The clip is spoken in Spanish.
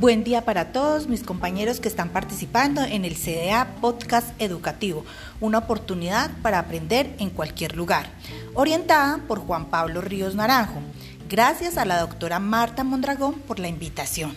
Buen día para todos mis compañeros que están participando en el CDA Podcast Educativo, una oportunidad para aprender en cualquier lugar, orientada por Juan Pablo Ríos Naranjo. Gracias a la doctora Marta Mondragón por la invitación.